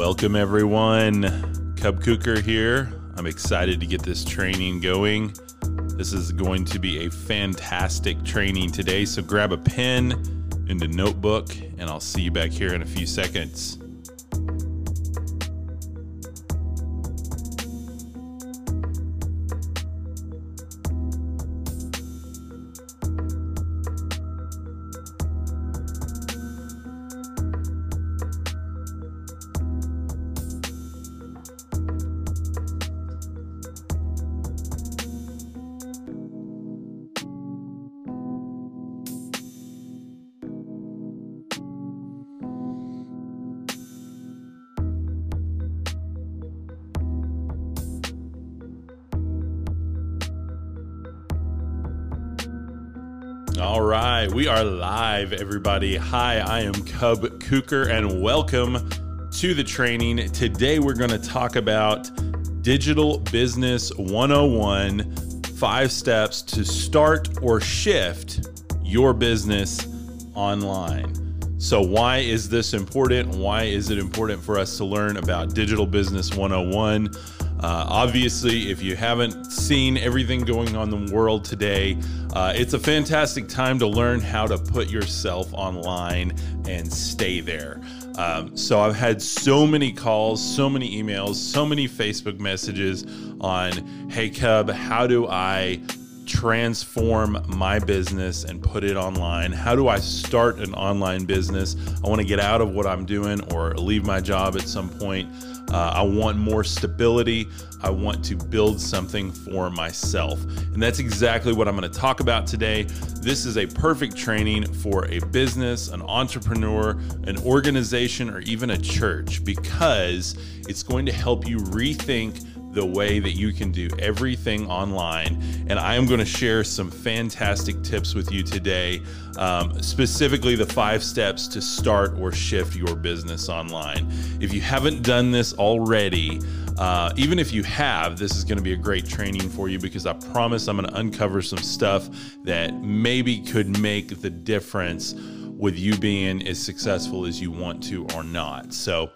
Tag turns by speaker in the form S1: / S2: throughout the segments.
S1: Welcome, everyone. Cub Kuker here. I'm excited to get this training going. This is going to be a fantastic training today. So grab a pen and a notebook, and I'll see you back here in a few seconds. Are live, everybody. Hi, I am Cub Kuker, and welcome to the training. Today, we're going to talk about Digital Business 101 five steps to start or shift your business online. So, why is this important? Why is it important for us to learn about Digital Business 101? Uh, obviously, if you haven't seen everything going on in the world today, uh, it's a fantastic time to learn how to put yourself online and stay there. Um, so, I've had so many calls, so many emails, so many Facebook messages on, hey, Cub, how do I transform my business and put it online? How do I start an online business? I want to get out of what I'm doing or leave my job at some point. Uh, I want more stability. I want to build something for myself. And that's exactly what I'm going to talk about today. This is a perfect training for a business, an entrepreneur, an organization, or even a church because it's going to help you rethink the way that you can do everything online. And I am going to share some fantastic tips with you today, um, specifically the five steps to start or shift your business online. If you haven't done this already, uh, even if you have, this is going to be a great training for you because I promise I'm going to uncover some stuff that maybe could make the difference with you being as successful as you want to or not. So,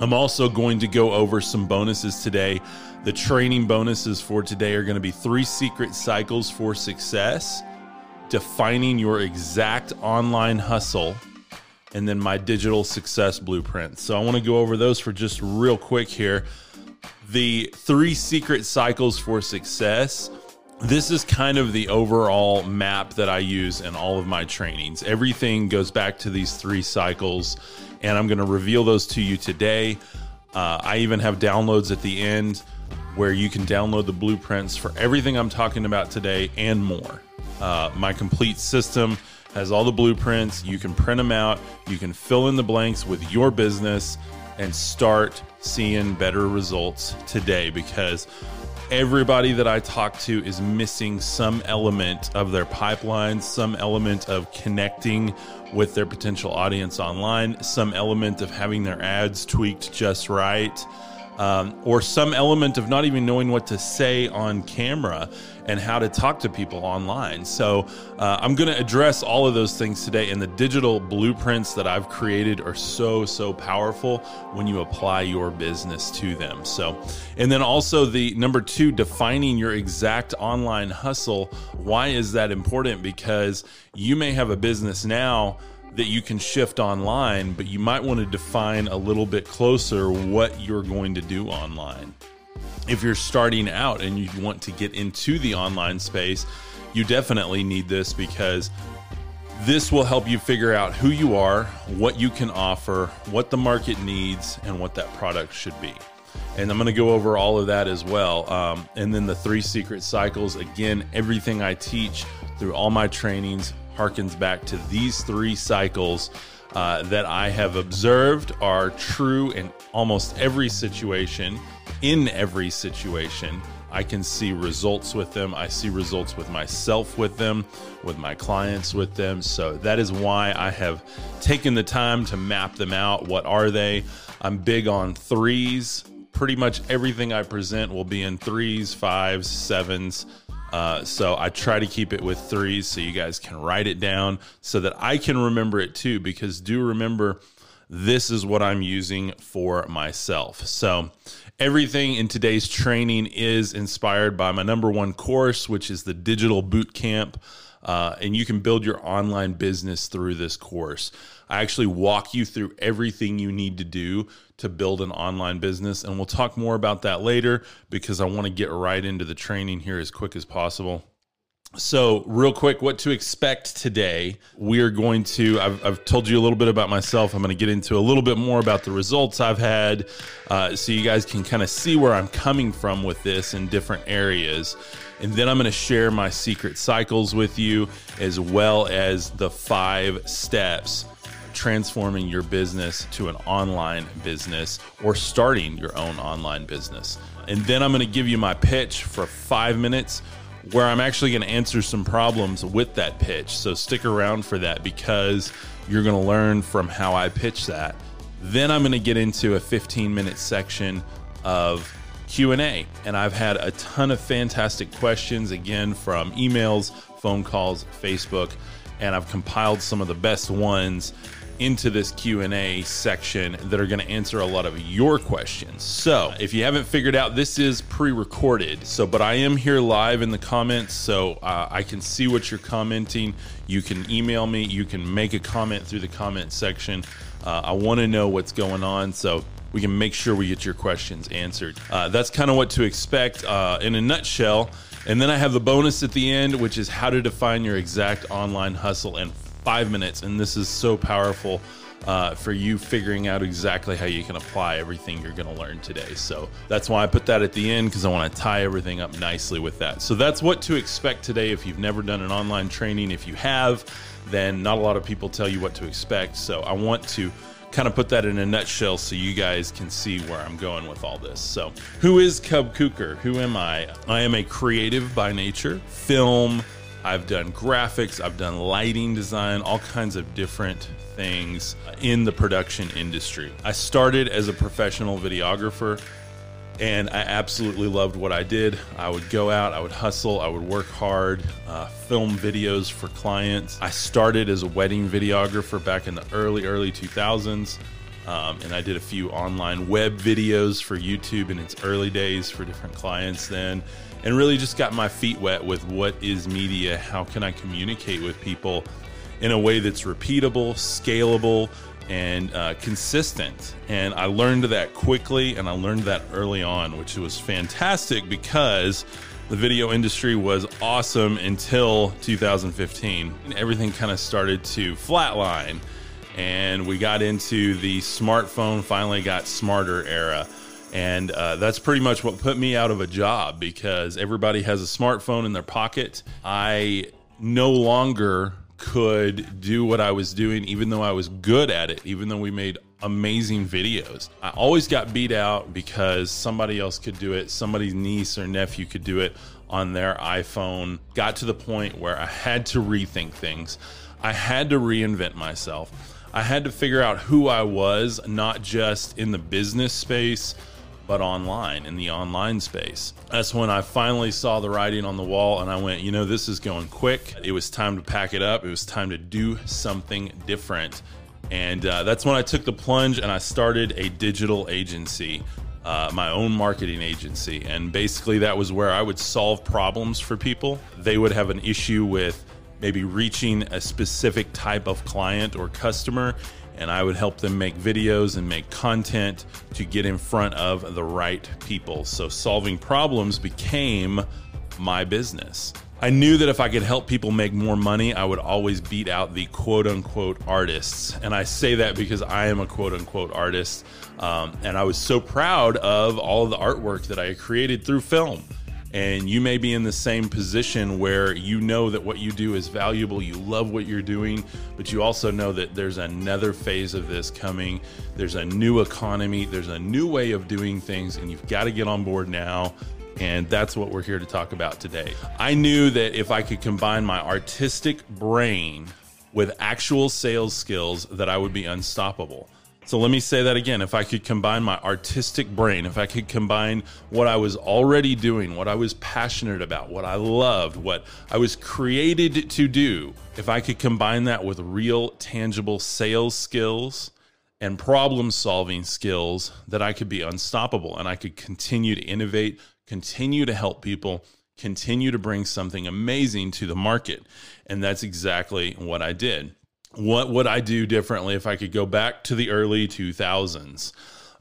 S1: I'm also going to go over some bonuses today. The training bonuses for today are going to be three secret cycles for success, defining your exact online hustle, and then my digital success blueprint. So I want to go over those for just real quick here. The three secret cycles for success. This is kind of the overall map that I use in all of my trainings. Everything goes back to these three cycles, and I'm going to reveal those to you today. Uh, I even have downloads at the end where you can download the blueprints for everything I'm talking about today and more. Uh, my complete system has all the blueprints. You can print them out, you can fill in the blanks with your business and start seeing better results today because everybody that I talk to is missing some element of their pipeline, some element of connecting with their potential audience online, some element of having their ads tweaked just right um, or some element of not even knowing what to say on camera and how to talk to people online. So, uh, I'm going to address all of those things today. And the digital blueprints that I've created are so, so powerful when you apply your business to them. So, and then also the number two, defining your exact online hustle. Why is that important? Because you may have a business now that you can shift online, but you might want to define a little bit closer what you're going to do online. If you're starting out and you want to get into the online space, you definitely need this because this will help you figure out who you are, what you can offer, what the market needs, and what that product should be. And I'm going to go over all of that as well. Um, and then the three secret cycles again, everything I teach through all my trainings harkens back to these three cycles uh, that I have observed are true in almost every situation, in every situation. I can see results with them. I see results with myself with them, with my clients with them. So that is why I have taken the time to map them out. What are they? I'm big on threes. Pretty much everything I present will be in threes, fives, sevens. Uh, so I try to keep it with threes so you guys can write it down so that I can remember it too. Because do remember, this is what I'm using for myself. So everything in today's training is inspired by my number one course, which is the Digital Boot Camp. Uh, and you can build your online business through this course. I actually walk you through everything you need to do to build an online business. And we'll talk more about that later because I want to get right into the training here as quick as possible. So, real quick, what to expect today? We are going to, I've, I've, told you a little bit about myself. I'm going to get into a little bit more about the results I've had uh, so you guys can kind of see where I'm coming from with this in different areas. And then I'm going to share my secret cycles with you, as well as the five steps transforming your business to an online business or starting your own online business. And then I'm going to give you my pitch for five minutes where I'm actually going to answer some problems with that pitch. So stick around for that because you're going to learn from how I pitch that. Then I'm going to get into a 15 minute section of Q&A and I've had a ton of fantastic questions again from emails, phone calls, Facebook and I've compiled some of the best ones into this q&a section that are going to answer a lot of your questions. So if you haven't figured out this is pre-recorded so but i am here live in the comments so uh, i can see what you're commenting. You can email me. You can make a comment through the comment section. Uh, i want to know what's going on so we can make sure we get your questions answered uh, that's kind of what to expect uh, in a nutshell and then I have the bonus at the end, which is how to define your exact online hustle in five minutes, and this is so powerful uh, for you figuring out exactly how you can apply everything you're going to learn today. So that's why I put that at the end because I want to tie everything up nicely with that. So that's what to expect today if you've never done an online training. If you have, then not a lot of people tell you what to expect. So I want to kind of put that in a nutshell so you guys can see where I'm going with all this. So, who is Cub Kuker? Who am I? I am a creative by nature, film, I've done graphics, I've done lighting design, all kinds of different things in the production industry. I started as a professional videographer and I absolutely loved what I did. I would go out, I would hustle, I would work hard, uh, film videos for clients. I started as a wedding videographer back in the early, early 2000s. Um, and I did a few online web videos for YouTube in its early days for different clients then and really just got my feet wet with what is media, how can I communicate with people in a way that's repeatable, scalable, and uh, consistent. And I learned that quickly and I learned that early on, which was fantastic because the video industry was awesome until 2015. And everything kind of started to flatline. And we got into the smartphone, finally got smarter era. And uh, that's pretty much what put me out of a job because everybody has a smartphone in their pocket. I no longer could do what I was doing, even though I was good at it, even though we made amazing videos. I always got beat out because somebody else could do it, somebody's niece or nephew could do it on their iPhone. Got to the point where I had to rethink things, I had to reinvent myself. I had to figure out who I was, not just in the business space but online in the online space. That's when I finally saw the writing on the wall and I went, you know, this is going quick. It was time to pack it up. It was time to do something different. And uh, that's when I took the plunge and I started a digital agency, uh, my own marketing agency. And basically, that was where I would solve problems for people. They would have an issue with maybe reaching a specific type of client or customer and I would help them make videos and make content to get in front of the right people. So solving problems became my business. I knew that if I could help people make more money, I would always beat out the quote unquote artists. And I say that because I am a quote unquote artist. Um, and I was so proud of all of the artwork that I created through film. And you may be in the same position where you know that what you do is valuable, you love what you're doing, but you also know that there's another phase of this coming. There's a new economy, there's a new way of doing things, and you've got to get on board now. And that's what we're here to talk about today. I knew that if I could combine my artistic brain with actual sales skills, that I would be unstoppable. So let me say that again. If I could combine my artistic brain, if I could combine what I was already doing, what I was passionate about, what I loved, what I was created to do, if I could combine that with real, tangible sales skills and problem solving skills, that I could be unstoppable and I could continue to innovate, continue to help people, continue to bring something amazing to the market. And that's exactly what I did what would I do differently if I could go back to the early 2000s?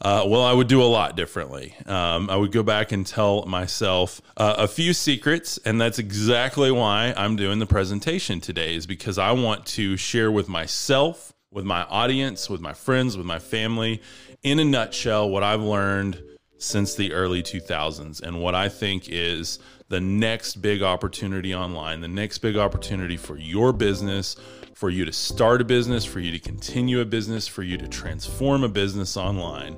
S1: Uh, well, I would do a lot differently. Um, I would go back and tell myself uh, a few secrets, and that's exactly why I'm doing the presentation today, is because I want to share with myself, with my audience, with my friends, with my family, in a nutshell, what I've learned since the early 2000s and what I think is the next big opportunity online, the next big opportunity for your business, for you to start a business, for you to continue a business, for you to transform a business online.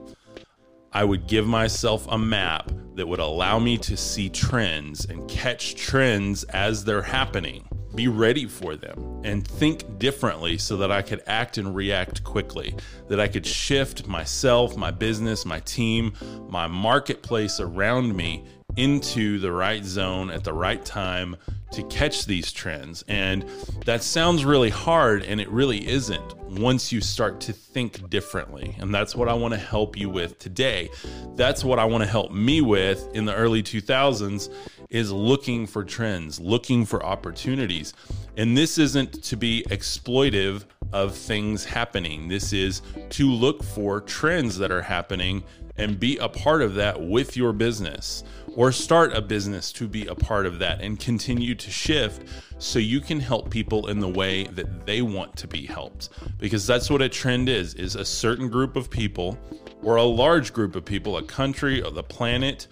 S1: I would give myself a map that would allow me to see trends and catch trends as they're happening, be ready for them, and think differently so that I could act and react quickly, that I could shift myself, my business, my team, my marketplace around me into the right zone at the right time to catch these trends. And that sounds really hard, and it really isn't once you start to think differently. And that's what I want to help you with today. That's what I want to help me with in the early 2000s is looking for trends, looking for opportunities. And this isn't to be exploitive of things happening. This is to look for trends that are happening and be a part of that with your business or start a business to be a part of that and continue to shift so you can help people in the way that they want to be helped. Because that's what a trend is is a certain group of people or a large group of people a country or the planet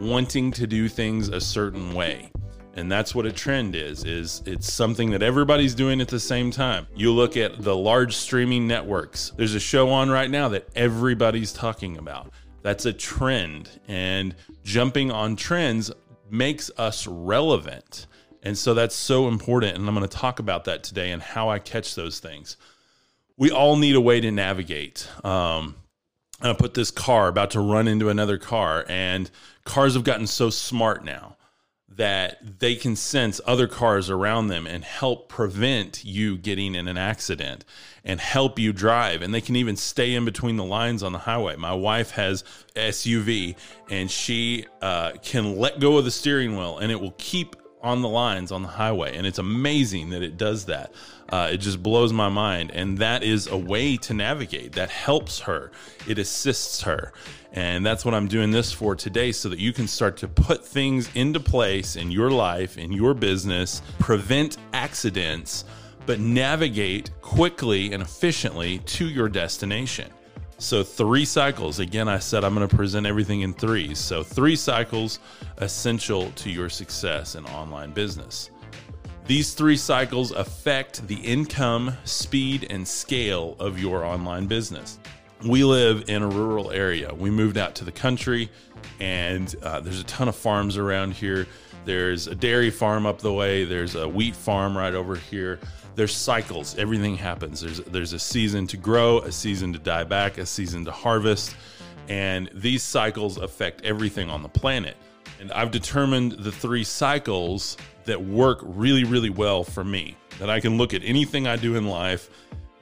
S1: wanting to do things a certain way. And that's what a trend is is it's something that everybody's doing at the same time. You look at the large streaming networks. There's a show on right now that everybody's talking about that's a trend. And jumping on trends makes us relevant. And so that's so important. And I'm going to talk about that today and how I catch those things. We all need a way to navigate. Um, I put this car about to run into another car, and cars have gotten so smart now that they can sense other cars around them and help prevent you getting in an accident and help you drive. And they can even stay in between the lines on the highway. My wife has suv and she uh, can let go of the steering wheel and it will keep on the lines on the highway and it's amazing that it does that. Uh, it just blows my mind and that is a way to navigate that helps her. It assists her. And that's what i'm doing this for today so that you can start to put things into place in your life in your business prevent accidents but navigate quickly and efficiently to your destination so, three cycles. Again, I said I'm going to present everything in threes. So, three cycles essential to your success in online business. These three cycles affect the income, speed, and scale of your online business. We live in a rural area. We moved out to the country, and uh, there's a ton of farms around here. There's a dairy farm up the way, there's a wheat farm right over here there's cycles. Everything happens. There's there's a season to grow, a season to die back, a season to harvest, and these cycles affect everything on the planet. And I've determined the three cycles that work really really well for me. That I can look at anything I do in life,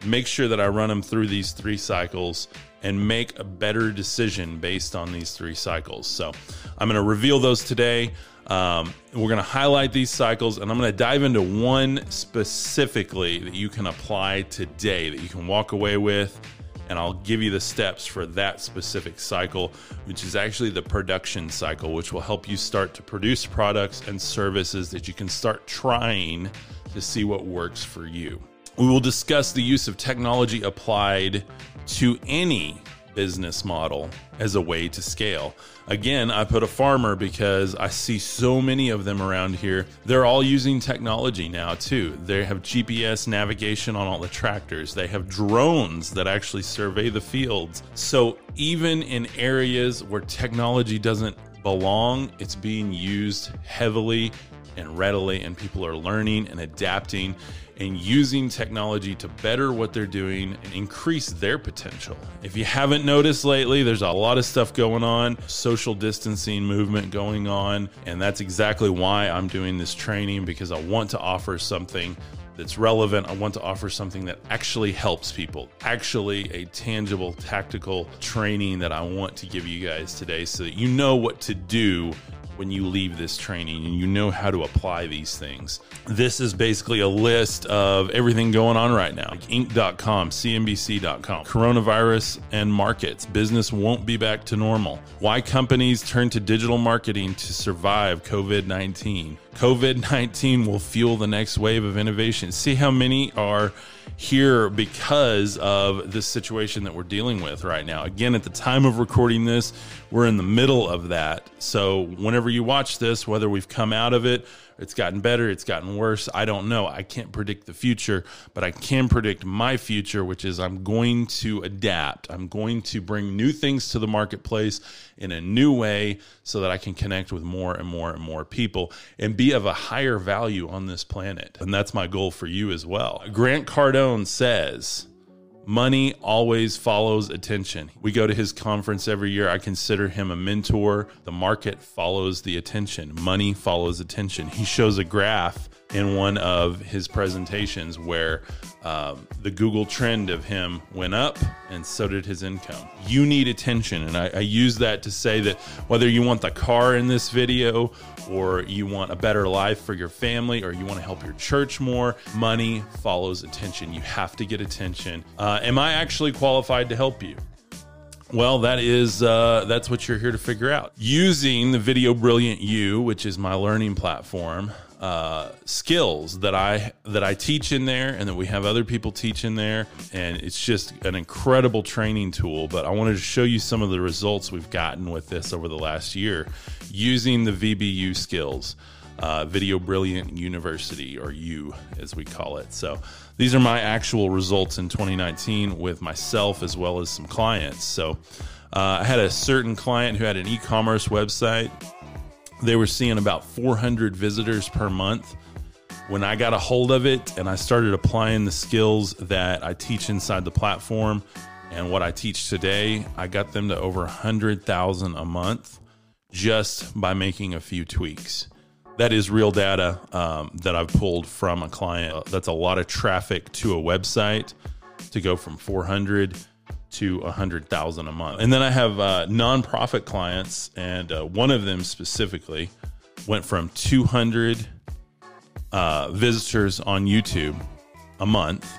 S1: make sure that I run them through these three cycles and make a better decision based on these three cycles. So, I'm going to reveal those today. Um, we're going to highlight these cycles and I'm going to dive into one specifically that you can apply today that you can walk away with. And I'll give you the steps for that specific cycle, which is actually the production cycle, which will help you start to produce products and services that you can start trying to see what works for you. We will discuss the use of technology applied to any business model as a way to scale. Again, I put a farmer because I see so many of them around here. They're all using technology now, too. They have GPS navigation on all the tractors, they have drones that actually survey the fields. So, even in areas where technology doesn't belong, it's being used heavily and readily, and people are learning and adapting and using technology to better what they're doing and increase their potential. If you haven't noticed lately, there's a lot of stuff going on, social distancing movement going on, and that's exactly why I'm doing this training because I want to offer something that's relevant. I want to offer something that actually helps people, actually a tangible tactical training that I want to give you guys today so that you know what to do when you leave this training and you know how to apply these things. This is basically a list of everything going on right now like Inc.com, CNBC.com, coronavirus and markets. Business won't be back to normal. Why companies turn to digital marketing to survive COVID 19. COVID 19 will fuel the next wave of innovation. See how many are here because of this situation that we're dealing with right now. Again, at the time of recording this, we're in the middle of that. So, whenever you watch this, whether we've come out of it it's gotten better, it's gotten worse. I don't know. I can't predict the future, but I can predict my future, which is I'm going to adapt. I'm going to bring new things to the marketplace in a new way so that I can connect with more and more and more people and be of a higher value on this planet. And that's my goal for you as well. Grant Cardone says, Money always follows attention. We go to his conference every year. I consider him a mentor. The market follows the attention, money follows attention. He shows a graph in one of his presentations where um, the Google trend of him went up, and so did his income. You need attention, and I, I use that to say that whether you want the car in this video, or you want a better life for your family, or you want to help your church more, money follows attention. You have to get attention. Uh, am I actually qualified to help you? Well, that is uh, that's what you're here to figure out. Using the Video Brilliant U, which is my learning platform, uh, skills that I that I teach in there, and that we have other people teach in there, and it's just an incredible training tool. But I wanted to show you some of the results we've gotten with this over the last year using the VBU skills. Uh, Video Brilliant University, or U as we call it. So, these are my actual results in 2019 with myself as well as some clients. So, uh, I had a certain client who had an e commerce website they were seeing about 400 visitors per month. When I got a hold of it and I started applying the skills that I teach inside the platform and what I teach today, I got them to over 100,000 a month just by making a few tweaks. That is real data um, that I've pulled from a client. That's a lot of traffic to a website to go from 400 to a hundred thousand a month. And then I have uh, nonprofit clients, and uh, one of them specifically went from 200 uh, visitors on YouTube a month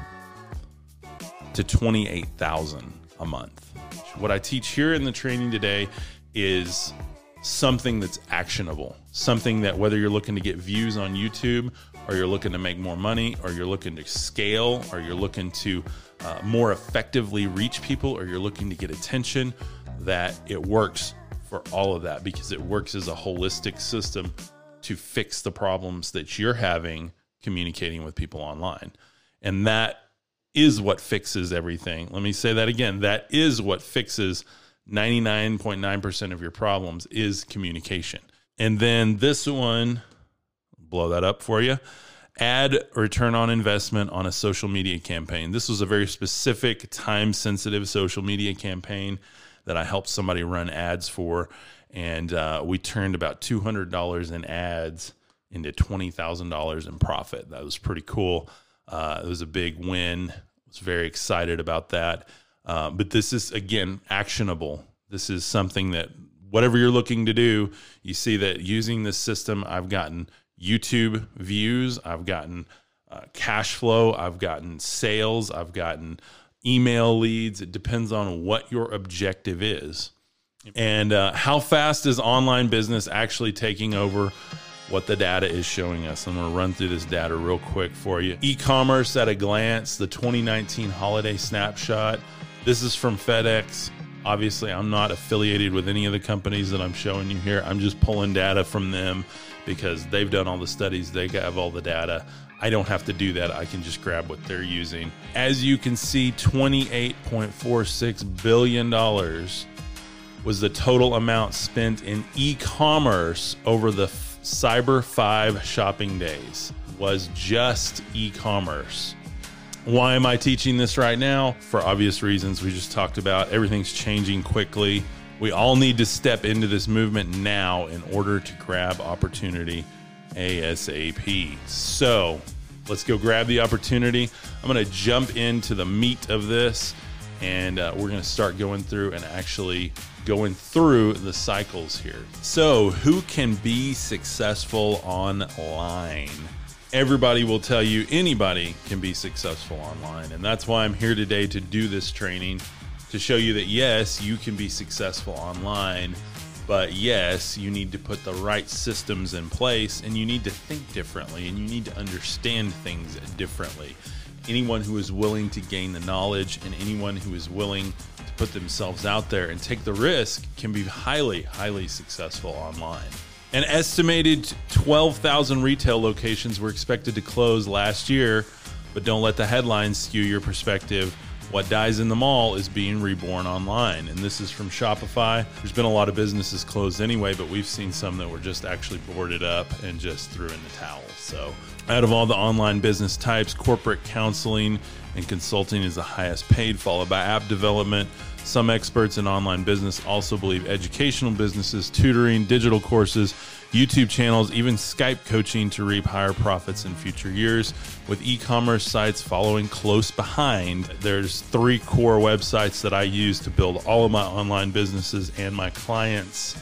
S1: to 28,000 a month. What I teach here in the training today is something that's actionable, something that whether you're looking to get views on YouTube or you're looking to make more money or you're looking to scale or you're looking to uh, more effectively reach people or you're looking to get attention, that it works for all of that because it works as a holistic system to fix the problems that you're having communicating with people online. And that is what fixes everything. Let me say that again. That is what fixes 99.9% of your problems is communication. And then this one, blow that up for you add return on investment on a social media campaign. This was a very specific, time sensitive social media campaign that I helped somebody run ads for. And uh, we turned about $200 in ads into $20,000 in profit. That was pretty cool. Uh, it was a big win. I was very excited about that. Uh, but this is, again, actionable. This is something that whatever you're looking to do, you see that using this system, I've gotten YouTube views, I've gotten uh, cash flow, I've gotten sales, I've gotten email leads. It depends on what your objective is. And uh, how fast is online business actually taking over what the data is showing us? I'm going to run through this data real quick for you. E commerce at a glance, the 2019 holiday snapshot. This is from FedEx Obviously, I'm not affiliated with any of the companies that I'm showing you here. I'm just pulling data from them because they've done all the studies, they have all the data. I don't have to do that. I can just grab what they're using. As you can see, $28.46 billion was the total amount spent in e commerce over the Cyber 5 shopping days, was just e commerce. Why am I teaching this right now? For obvious reasons we just talked about. Everything's changing quickly. We all need to step into this movement now in order to grab opportunity ASAP. So let's go grab the opportunity. I'm going to jump into the meat of this and uh, we're going to start going through and actually going through the cycles here. So, who can be successful online? everybody will tell you anybody can be successful online. And that's why I'm here today to do this training to show you that yes, you can be successful online, but yes, you need to put the right systems in place and you need to think differently and you need to understand things differently. Anyone who is willing to gain the knowledge and anyone who is willing to put themselves out there and take the risk can be highly, highly successful online. An estimated 12,000 retail locations were expected to close last year, but don't let the headlines skew your perspective. What dies in the mall is being reborn online. And this is from Shopify. There's been a lot of businesses closed anyway, but we've seen some that were just actually boarded up and just threw in the towel. So, out of all the online business types, corporate counseling and consulting is the highest paid, followed by app development, some experts in online business also believe educational businesses, tutoring, digital courses, YouTube channels, even Skype coaching to reap higher profits in future years. With e commerce sites following close behind, there's three core websites that I use to build all of my online businesses and my clients'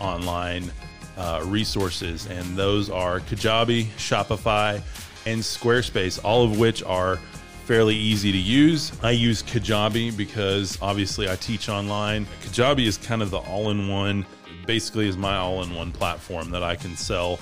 S1: online uh, resources. And those are Kajabi, Shopify, and Squarespace, all of which are fairly easy to use. I use Kajabi because obviously I teach online. Kajabi is kind of the all in one, basically, is my all in one platform that I can sell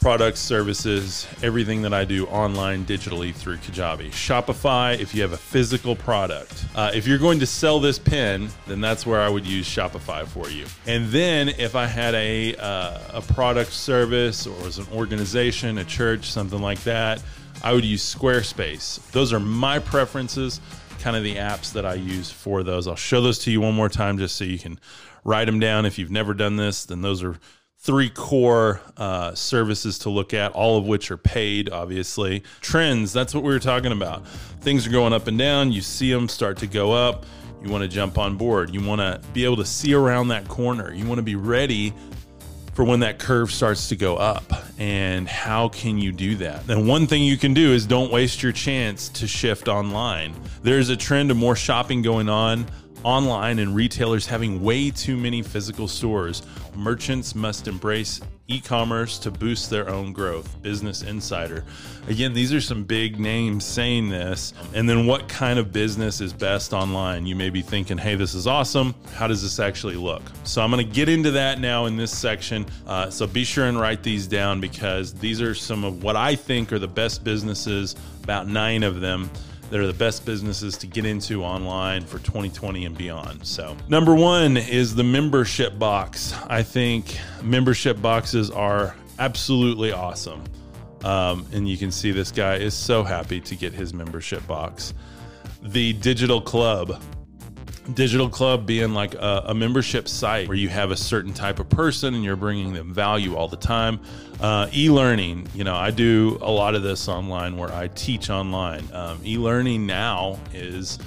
S1: products, services, everything that I do online digitally through Kajabi. Shopify, if you have a physical product, uh, if you're going to sell this pen, then that's where I would use Shopify for you. And then if I had a uh, a product service or as an organization, a church, something like that, I would use Squarespace. Those are my preferences, kind of the apps that I use for those. I'll show those to you one more time just so you can write them down. If you've never done this, then those are three core uh, services to look at, all of which are paid, obviously. Trends, that's what we were talking about. Things are going up and down. You see them start to go up. You want to jump on board. You want to be able to see around that corner. You want to be ready for when that curve starts to go up. And how can you do that? And one thing you can do is don't waste your chance to shift online. There's a trend of more shopping going on online and retailers having way too many physical stores. Merchants must embrace e commerce to boost their own growth. Business Insider. Again, these are some big names saying this. And then what kind of business is best online? You may be thinking, hey, this is awesome. How does this actually look? So I'm going to get into that now in this section. Uh, so be sure and write these down because these are some of what I think are the best businesses, about nine of them that are the best businesses to get into online for 2020 and beyond. So, number one is the membership box. I think membership boxes are absolutely awesome. Um, and you can see this guy is so happy to get his membership box. The digital club Digital Club being like a, a, membership site where you have a certain type of person and you're bringing them value all the time. Uh, e learning, you know, I do a lot of this online where I teach online. Um, e learning now is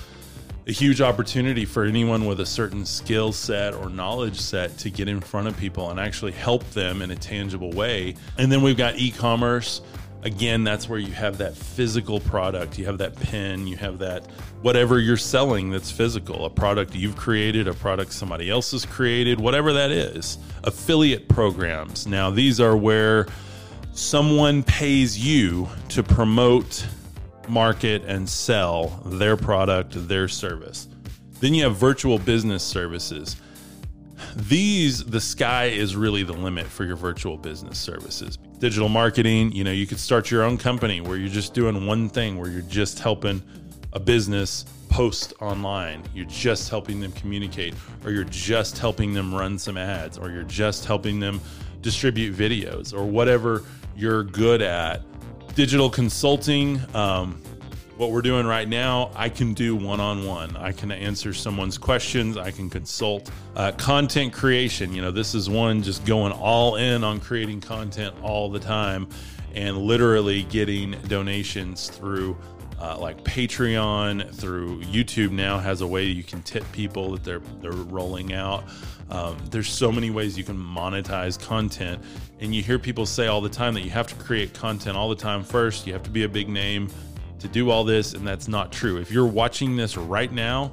S1: a huge opportunity for anyone with a certain skill set or knowledge set to get in front of people and actually help them in a tangible way. And then we've got e commerce again, that's where you have that physical product. You have that pen, you have that whatever you're selling that's physical, a product you've created, a product somebody else has created, whatever that is. Affiliate programs. Now, these are where someone pays you to promote, market, and sell their product, their service. Then you have virtual business services these the sky is really the limit for your virtual business services digital marketing you know you could start your own company where you're just doing one thing where you're just helping a business post online. You're just helping them communicate, or you're just helping them run some ads, or you're just helping them distribute videos, or whatever you're good at. Digital consulting, um, what we're doing right now, I can do one on one. I can answer someone's questions. I can consult. Uh, content creation, you know, this is one just going all in on creating content all the time and literally getting donations through uh, like Patreon, through YouTube now has a way you can tip people that they're they're rolling out. Um, there's so many ways you can monetize content, and you hear people say all the time that you have to create content all the time first. You have to be a big name to do all this, and that's not true. If you're watching this right now,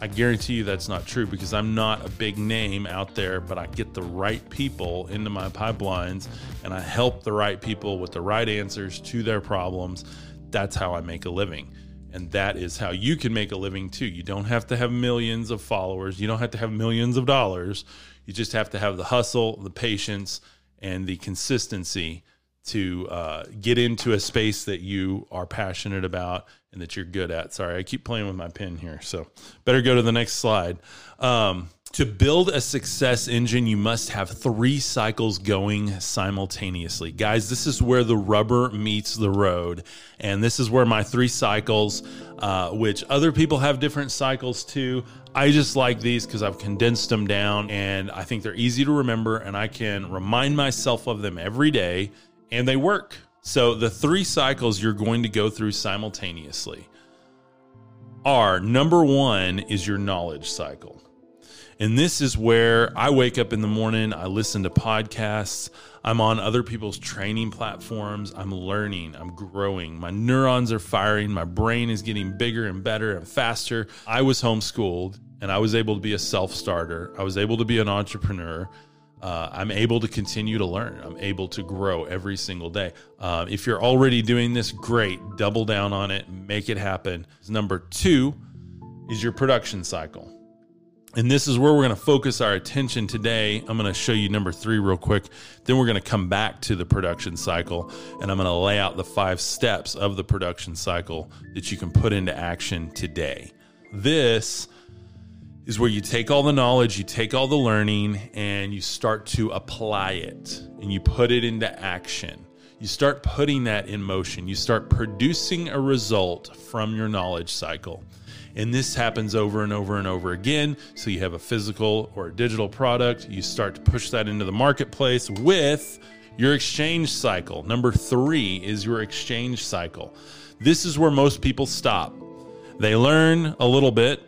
S1: I guarantee you that's not true because I'm not a big name out there, but I get the right people into my pipelines and I help the right people with the right answers to their problems. That's how I make a living. And that is how you can make a living too. You don't have to have millions of followers, you don't have to have millions of dollars. You just have to have the hustle, the patience, and the consistency to uh, get into a space that you are passionate about and that you're good at. Sorry, I keep playing with my pen here, so better go to the next slide. Um, to build a success engine, you must have three cycles going simultaneously. Guys, this is where the rubber meets the road. And this is where my three cycles, uh, which other people have different cycles too. I just like these because I've condensed them down and I think they're easy to remember and I can remind myself of them every day and they work. So the three cycles you're going to go through simultaneously are number one is your knowledge cycle. And this is where I wake up in the morning, I listen to podcasts, I'm on other people's training platforms, I'm learning, I'm growing. My neurons are firing, my brain is getting bigger and better and faster. I was homeschooled and I was able to be a self starter, I was able to be an entrepreneur uh, I'm able to continue to learn. I'm able to grow every single day. Uh, if you're already doing this, great. Double down on it, make it happen. Number two is your production cycle. And this is where we're going to focus our attention today. I'm going to show you number three real quick. Then we're going to come back to the production cycle and I'm going to lay out the five steps of the production cycle that you can put into action today. This is where you take all the knowledge, you take all the learning, and you start to apply it and you put it into action. You start putting that in motion. You start producing a result from your knowledge cycle. And this happens over and over and over again. So you have a physical or a digital product, you start to push that into the marketplace with your exchange cycle. Number three is your exchange cycle. This is where most people stop. They learn a little bit,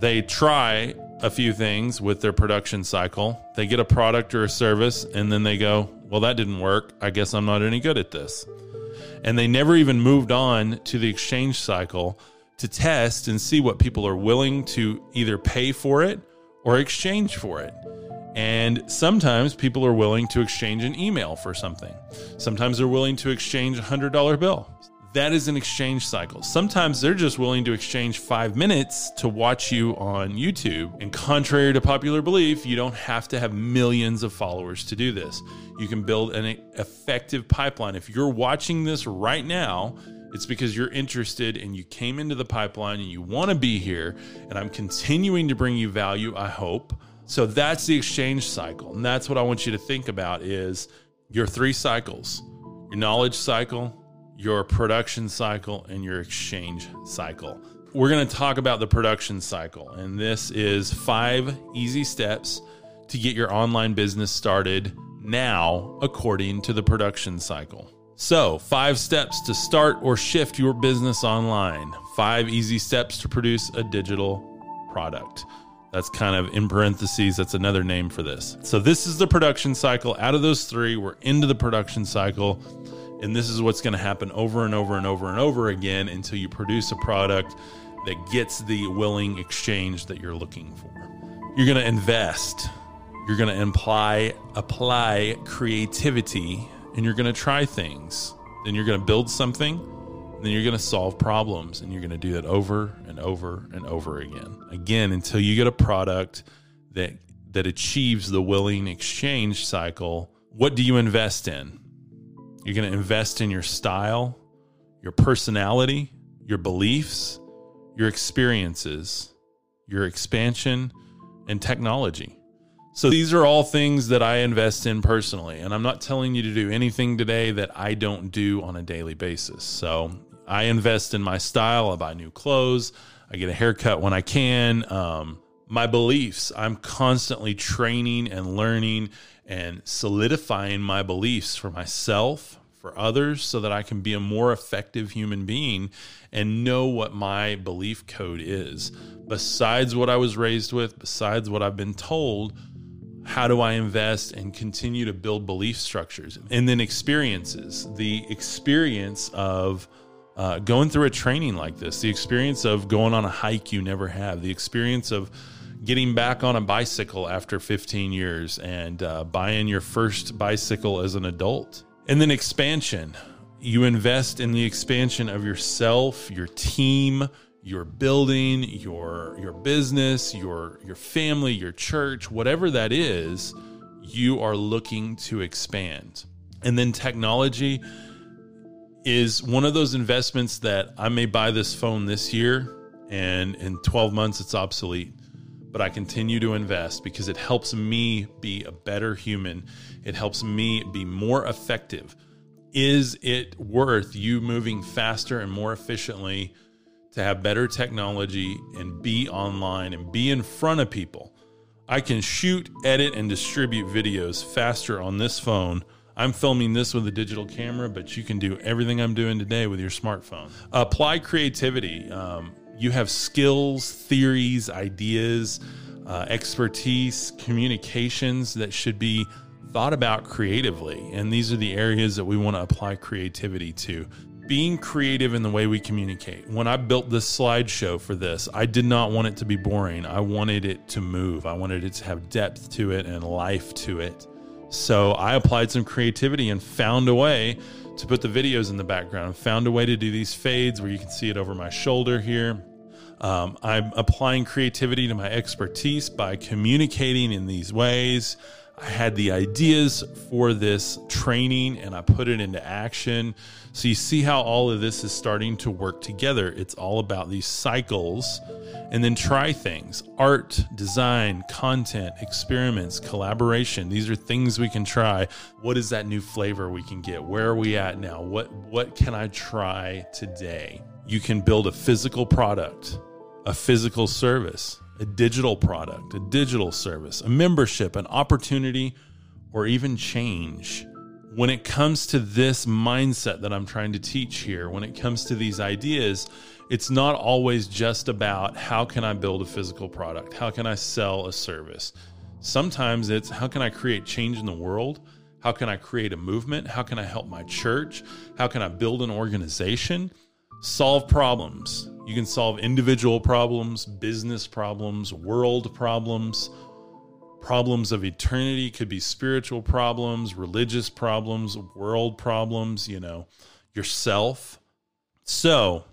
S1: they try a few things with their production cycle. They get a product or a service, and then they go, Well, that didn't work. I guess I'm not any good at this. And they never even moved on to the exchange cycle to test and see what people are willing to either pay for it or exchange for it. And sometimes people are willing to exchange an email for something. Sometimes they're willing to exchange a $100 bill that is an exchange cycle. Sometimes they're just willing to exchange five minutes to watch you on YouTube. And contrary to popular belief, you don't have to have millions of followers to do this. You can build an effective pipeline. If you're watching this right now, it's because you're interested and you came into the pipeline and you want to be here. And I'm continuing to bring you value, I hope. So that's the exchange cycle. And that's what I want you to think about is your three cycles. Your knowledge cycle, your production cycle and your exchange cycle. We're going to talk about the production cycle, and this is five easy steps to get your online business started now according to the production cycle. So, five steps to start or shift your business online, five easy steps to produce a digital product. That's kind of in parentheses, that's another name for this. So, this is the production cycle. Out of those three, we're into the production cycle. And this is what's going to happen over and over and over and over again until you produce a product that gets the willing exchange that you're looking for. You're going to invest. You're going to imply apply creativity and you're going to try things. Then you're going to build something, then you're going to solve problems and you're going to do that over and over and over again. Again until you get a product that that achieves the willing exchange cycle. What do you invest in? You're going to invest in your style, your personality, your beliefs, your experiences, your expansion, and technology. So these are all things that I invest in personally. And I'm not telling you to do anything today that I don't do on a daily basis. So I invest in my style. I buy new clothes. I get a haircut when I can. Um, my beliefs, I'm constantly training and learning and solidifying my beliefs for myself, for others, so that I can be a more effective human being and know what my belief code is. Besides what I was raised with, besides what I've been told, how do I invest and continue to build belief structures? And then experiences, the experience of uh, going through a training like this, the experience of going on a hike you never have, the experience of getting back on a bicycle after 15 years and uh, buying your first bicycle as an adult. And then expansion. You invest in the expansion of yourself, your team, your building, your your business, your your family, your church, whatever that is, you are looking to expand. And then technology is one of those investments that I may buy this phone this year and in 12 months it's obsolete. But I continue to invest because it helps me be a better human. It helps me be more effective. Is it worth you moving faster and more efficiently? to have better technology and be online and be in front of people. I can shoot, edit, and distribute videos faster on this phone. I'm filming this with a digital camera, but you can do everything I'm doing today with your smartphone. Apply creativity. Um, you have skills, theories, ideas, uh, expertise, communications that should be thought about creatively. And these are the areas that we want to apply creativity to being creative in the way we communicate. When I built this slideshow for this, I did not want it to be boring. I wanted it to move. I wanted it to have depth to it and life to it. So I applied some creativity and found a way to put the videos in the background. Found a way to do these fades where you can see it over my shoulder here. Um, I'm applying creativity to my expertise by communicating in these ways. I had the ideas for this training and I put it into action. So you see how all of this is starting to work together. It's all about these cycles and then try things art, design, content, experiments, collaboration. These are things we can try. What is that new flavor we can get? Where are we at now? What, what can I try today? You can build a physical product, a physical service a digital product, a digital service, a membership, an opportunity, or even change. When it comes to this mindset that I'm trying to teach here, when it comes to these ideas, it's not always just about how can I build a physical product? How can I sell a service? Sometimes it's how can I create change in the world? How can I create a movement? How can I help my church? How can I build an organization? Solve problems. You can solve individual problems, business problems, world problems, problems of eternity, could be spiritual problems, religious problems, world problems, you know, yourself. So,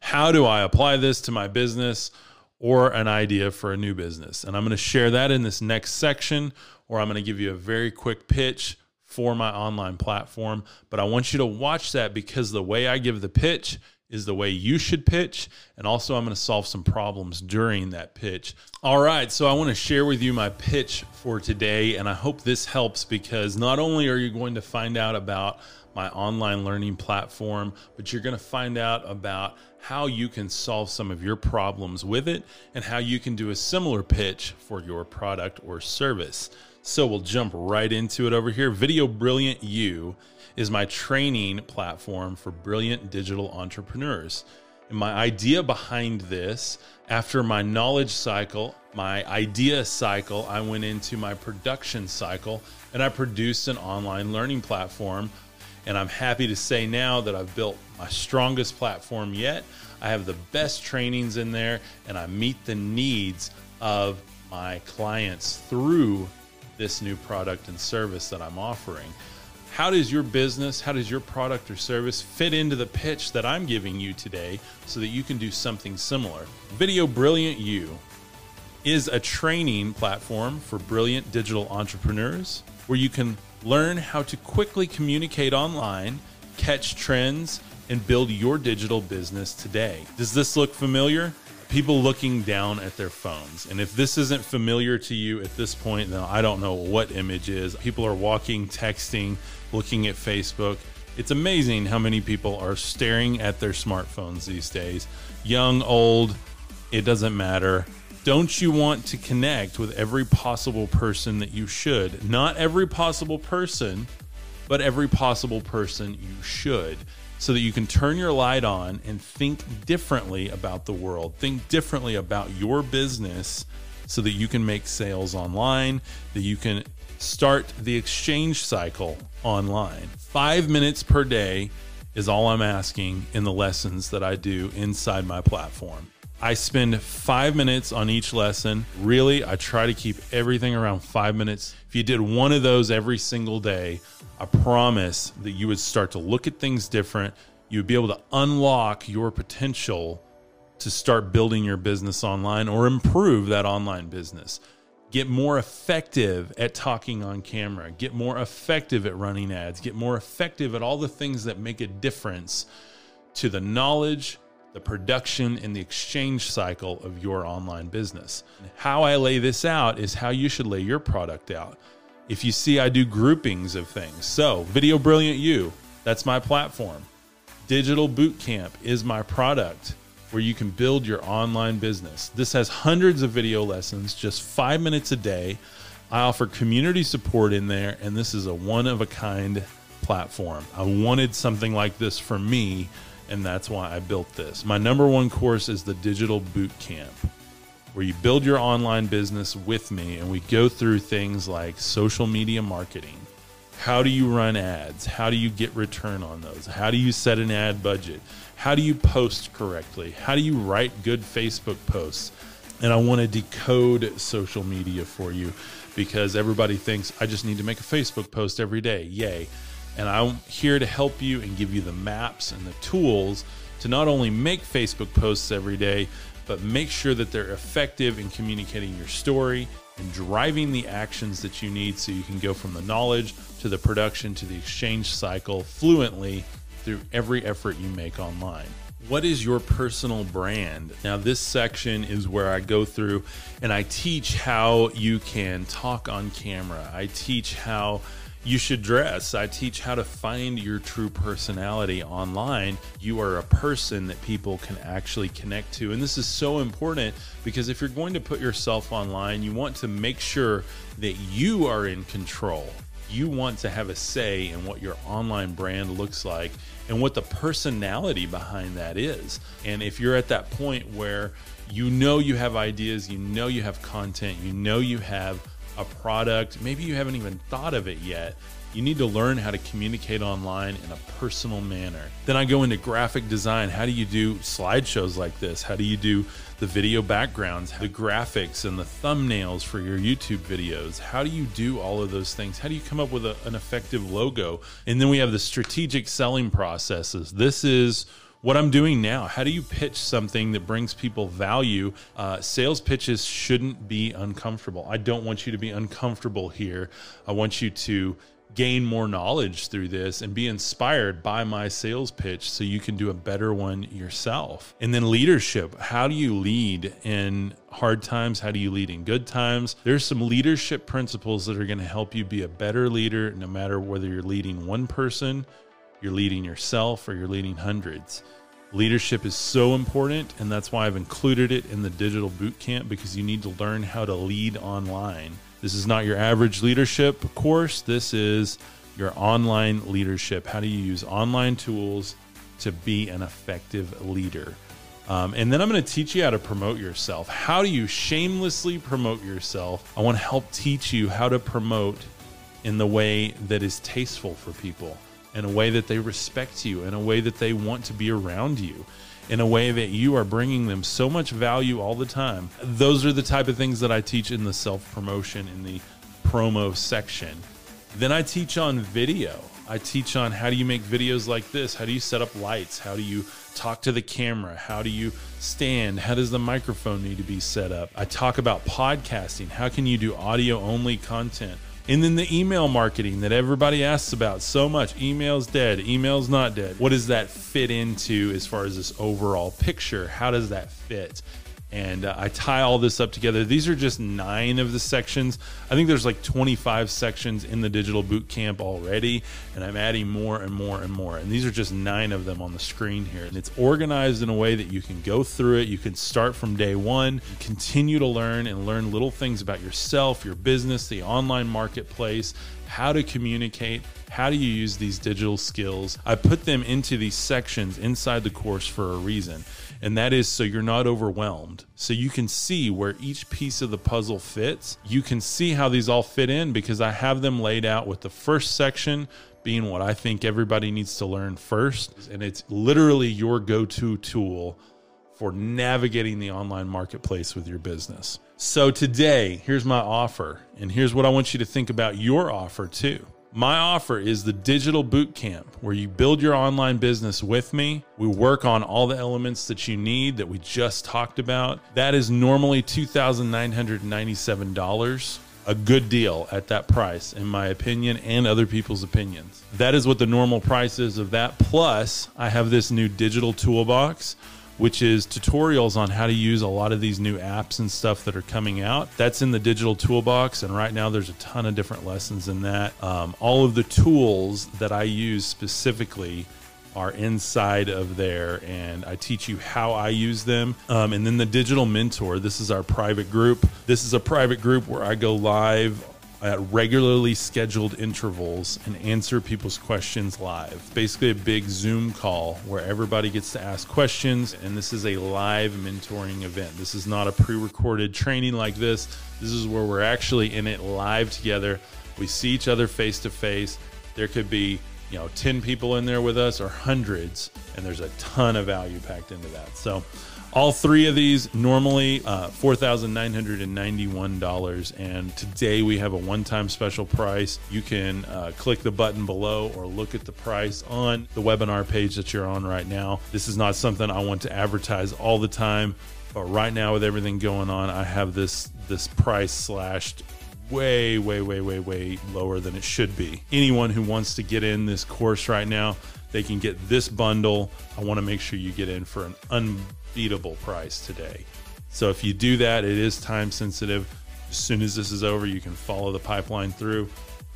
S1: how do I apply this to my business or an idea for a new business? And I'm going to share that in this next section, or I'm going to give you a very quick pitch for my online platform. But I want you to watch that because the way I give the pitch is the way you should pitch. And also, I'm going to solve some problems during that pitch. All right. So, I want to share with you my pitch for today. And I hope this helps because not only are you going to find out about my online learning platform, but you're going to find out about how you can solve some of your problems with it and how you can do a similar pitch for your product or service. So we'll jump right into it over here. Video Brilliant U is my training platform for brilliant digital entrepreneurs. And my idea behind this, after my knowledge cycle, my idea cycle, I went into my production cycle and I produced an online learning platform. And I'm happy to say now that I've built my strongest platform yet. I have the best trainings in there and I meet the needs of my clients through this new product and service that I'm offering. How does your business, how does your product or service fit into the pitch that I'm giving you today so that you can do something similar? Video Brilliant U is a training platform for brilliant digital entrepreneurs where you can learn how to quickly communicate online, catch trends, and build your digital business today. Does this look familiar? people looking down at their phones. And if this isn't familiar to you at this point, then I don't know what image is. People are walking, texting, looking at Facebook. It's amazing how many people are staring at their smartphones these days. Young, old, it doesn't matter. Don't you want to connect with every possible person that you should? Not every possible person, but every possible person you should so that you can turn your light on and think differently about the world, think differently about your business so that you can make sales online, that you can start the exchange cycle online. Five minutes per day is all I'm asking in the lessons that I do inside my platform. I spend five minutes on each lesson. Really, I try to keep everything around five minutes. If you did one of those every single day, I promise that you would start to look at things different. You would be able to unlock your potential to start building your business online or improve that online business. Get more effective at talking on camera, get more effective at running ads, get more effective at all the things that make a difference to the knowledge, the production, and the exchange cycle of your online business. How I lay this out is how you should lay your product out. If you see, I do groupings of things. So, Video Brilliant U, that's my platform. Digital Bootcamp is my product where you can build your online business. This has hundreds of video lessons, just five minutes a day. I offer community support in there, and this is a one of a kind platform. I wanted something like this for me, and that's why I built this. My number one course is the Digital Bootcamp where you build your online business with me and we go through things like social media marketing. How do you run ads? How do you get return on those? How do you set an ad budget? How do you post correctly? How do you write good Facebook posts? And I want to decode social media for you because everybody thinks I just need to make a Facebook post every day. Yay. And I'm here to help you and give you the maps and the tools to not only make Facebook posts every day, but make sure that they're effective in communicating your story and driving the actions that you need so you can go from the knowledge to the production to the exchange cycle fluently through every effort you make online. What is your personal brand? Now, this section is where I go through and I teach how you can talk on camera. I teach how you should dress. I teach how to find your true personality online. You are a person that people can actually connect to. And this is so important because if you're going to put yourself online, you want to make sure that you are in control. You want to have a say in what your online brand looks like and what the personality behind that is. And if you're at that point where you know you have ideas, you know you have content, you know you have a product, maybe you haven't even thought of it yet. You need to learn how to communicate online in a personal manner. Then I go into graphic design. How do you do slideshows like this? How do you do the video backgrounds, the graphics, and the thumbnails for your YouTube videos? How do you do all of those things? How do you come up with a, an effective logo? And then we have the strategic selling processes. This is what I'm doing now. How do you pitch something that brings people value? Uh, sales pitches shouldn't be uncomfortable. I don't want you to be uncomfortable here. I want you to gain more knowledge through this and be inspired by my sales pitch so you can do a better one yourself. And then leadership. How do you lead in hard times? How do you lead in good times? There's some leadership principles that are going to help you be a better leader no matter whether you're leading one person you're leading yourself or you're leading hundreds. Leadership is so important, and that's why I've included it in the digital boot camp because you need to learn how to lead online. This is not your average leadership course, this is your online leadership. How do you use online tools to be an effective leader? Um, and then I'm going to teach you how to promote yourself. How do you shamelessly promote yourself? I want to help teach you how to promote in the way that is tasteful for people in a way that they respect you, in a way that they want to be around you, in a way that you are bringing them so much value all the time. Those are the type of things that I teach in the self promotion, in the promo section. Then I teach on video. I teach on how do you make videos like this? How do you set up lights? How do you talk to the camera? How do you stand? How does the microphone need to be set up? I talk about podcasting. How can you do audio only content? And then the email marketing that everybody asks about so much. Email's dead, email's not dead. What does that fit into as far as this overall picture? How does that fit? And uh, I tie all this up together. These are just nine of the sections. I think there's like 25 sections in the digital boot camp already, and I'm adding more and more and more. And these are just nine of them on the screen here. And it's organized in a way that you can go through it. You can start from day one, continue to learn and learn little things about yourself, your business, the online marketplace, how to communicate, how do you use these digital skills. I put them into these sections inside the course for a reason and that is so you're not overwhelmed. So you can see where each piece of the puzzle fits. You can see how these all fit in because I have them laid out with the first section being what I think everybody needs to learn first. And it's literally your go to tool for navigating the online marketplace with your business. So today, here's my offer. And here's what I want you to think about your offer too. My offer is the digital boot camp where you build your online business with me. We work on all the elements that you need that we just talked about. That is normally $2,997. A good deal at that price, in my opinion, and other people's opinions. That is what the normal price is of that. Plus, I have this new digital toolbox which is tutorials on how to use a lot of these new apps and stuff that are coming out. That's in the digital toolbox, and right now there's a ton of different lessons in that. Um, all of the tools that I use specifically are inside of there, and I teach you how I use them. Um, and then the digital mentor, this is our private group. This is a private group where I go live at regularly scheduled intervals and answer people's questions live. Basically, a big Zoom call where everybody gets to ask questions, and this is a live mentoring event. This is not a pre recorded training like this. This is where we're actually in it live together. We see each other face to face. There could be you know 10 people in there with us or hundreds and there's a ton of value packed into that so all three of these normally uh, $4,991. And today we have a one time special price. You can uh, click the button below or look at the price on the webinar page that you're on right now. This is not something I want to advertise all the time. But right now, with everything going on, I have this this price slashed way, way, way, way, way lower than it should be. Anyone who wants to get in this course right now, they can get this bundle. I want to make sure you get in for an unbeatable price today. So if you do that, it is time sensitive. As soon as this is over, you can follow the pipeline through.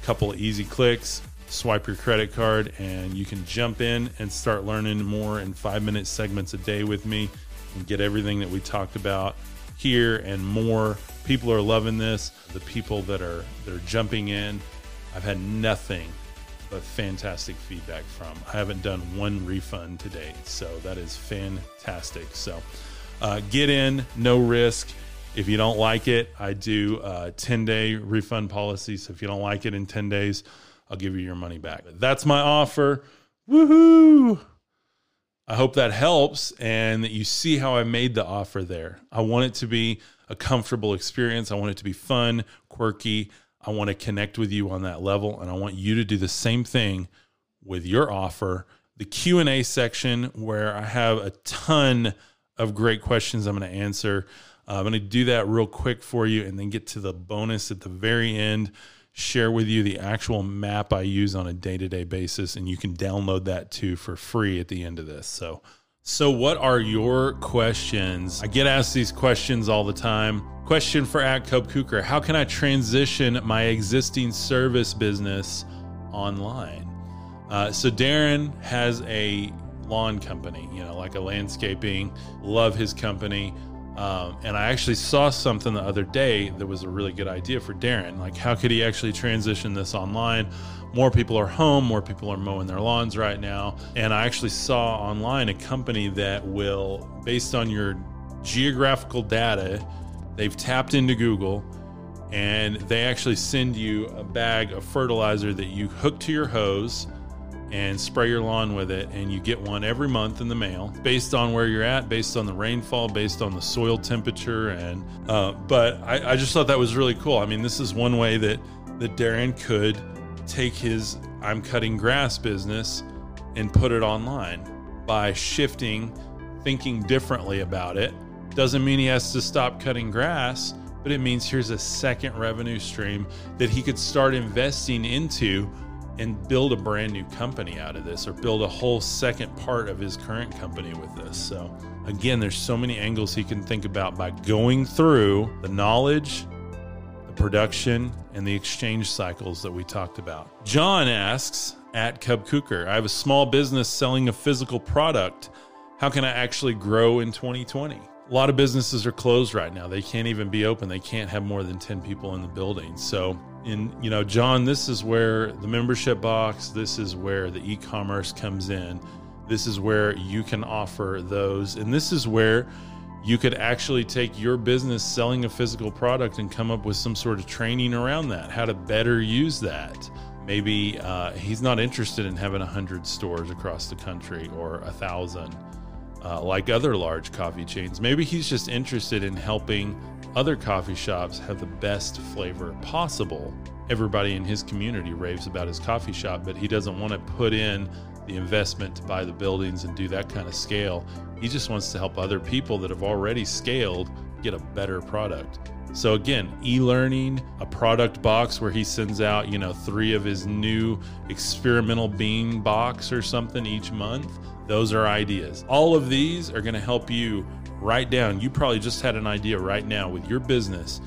S1: A couple of easy clicks, swipe your credit card, and you can jump in and start learning more in five minute segments a day with me and get everything that we talked about here and more. People are loving this. The people that are that are jumping in, I've had nothing fantastic feedback from. I haven't done one refund to date, so that is fantastic. So uh, get in, no risk. If you don't like it, I do a 10 day refund policy. So if you don't like it in 10 days, I'll give you your money back. That's my offer. Woohoo! I hope that helps and that you see how I made the offer there. I want it to be a comfortable experience. I want it to be fun, quirky. I want to connect with you on that level and I want you to do the same thing with your offer. The Q&A section where I have a ton of great questions I'm going to answer. Uh, I'm going to do that real quick for you and then get to the bonus at the very end. Share with you the actual map I use on a day to day basis, and you can download that too for free at the end of this. So, so, what are your questions? I get asked these questions all the time. Question for at Cub Kuker How can I transition my existing service business online? Uh, so, Darren has a lawn company, you know, like a landscaping, love his company. Um, and I actually saw something the other day that was a really good idea for Darren. Like, how could he actually transition this online? More people are home, more people are mowing their lawns right now. And I actually saw online a company that will, based on your geographical data, they've tapped into Google and they actually send you a bag of fertilizer that you hook to your hose and spray your lawn with it and you get one every month in the mail based on where you're at based on the rainfall based on the soil temperature and uh, but I, I just thought that was really cool i mean this is one way that that darren could take his I'm cutting grass business and put it online by shifting, thinking differently about it. Doesn't mean he has to stop cutting grass, but it means here's a second revenue stream that he could start investing into and build a brand new company out of this or build a whole second part of his current company with this. So, again, there's so many angles he can think about by going through the knowledge, production, and the exchange cycles that we talked about. John asks at Cub Kuker, I have a small business selling a physical product. How can I actually grow in 2020? A lot of businesses are closed right now. They can't even be open. They can't have more than 10 people in the building. So, in you know, John, this is where the membership box, this is where the e-commerce comes in. This is where you can offer those. And this is where you could actually take your business selling a physical product and come up with some sort of training around that, how to better use that. Maybe uh, he's not interested in having a hundred stores across the country or a thousand uh, like other large coffee chains. Maybe he's just interested in helping other coffee shops have the best flavor possible. Everybody in his community raves about his coffee shop, but he doesn't want to put in the investment to buy the buildings and do that kind of scale. He just wants to help other people that have already scaled get a better product. So again, e-learning, a product box where he sends out, you know, 3 of his new experimental bean box or something each month. Those are ideas. All of these are going to help you write down. You probably just had an idea right now with your business.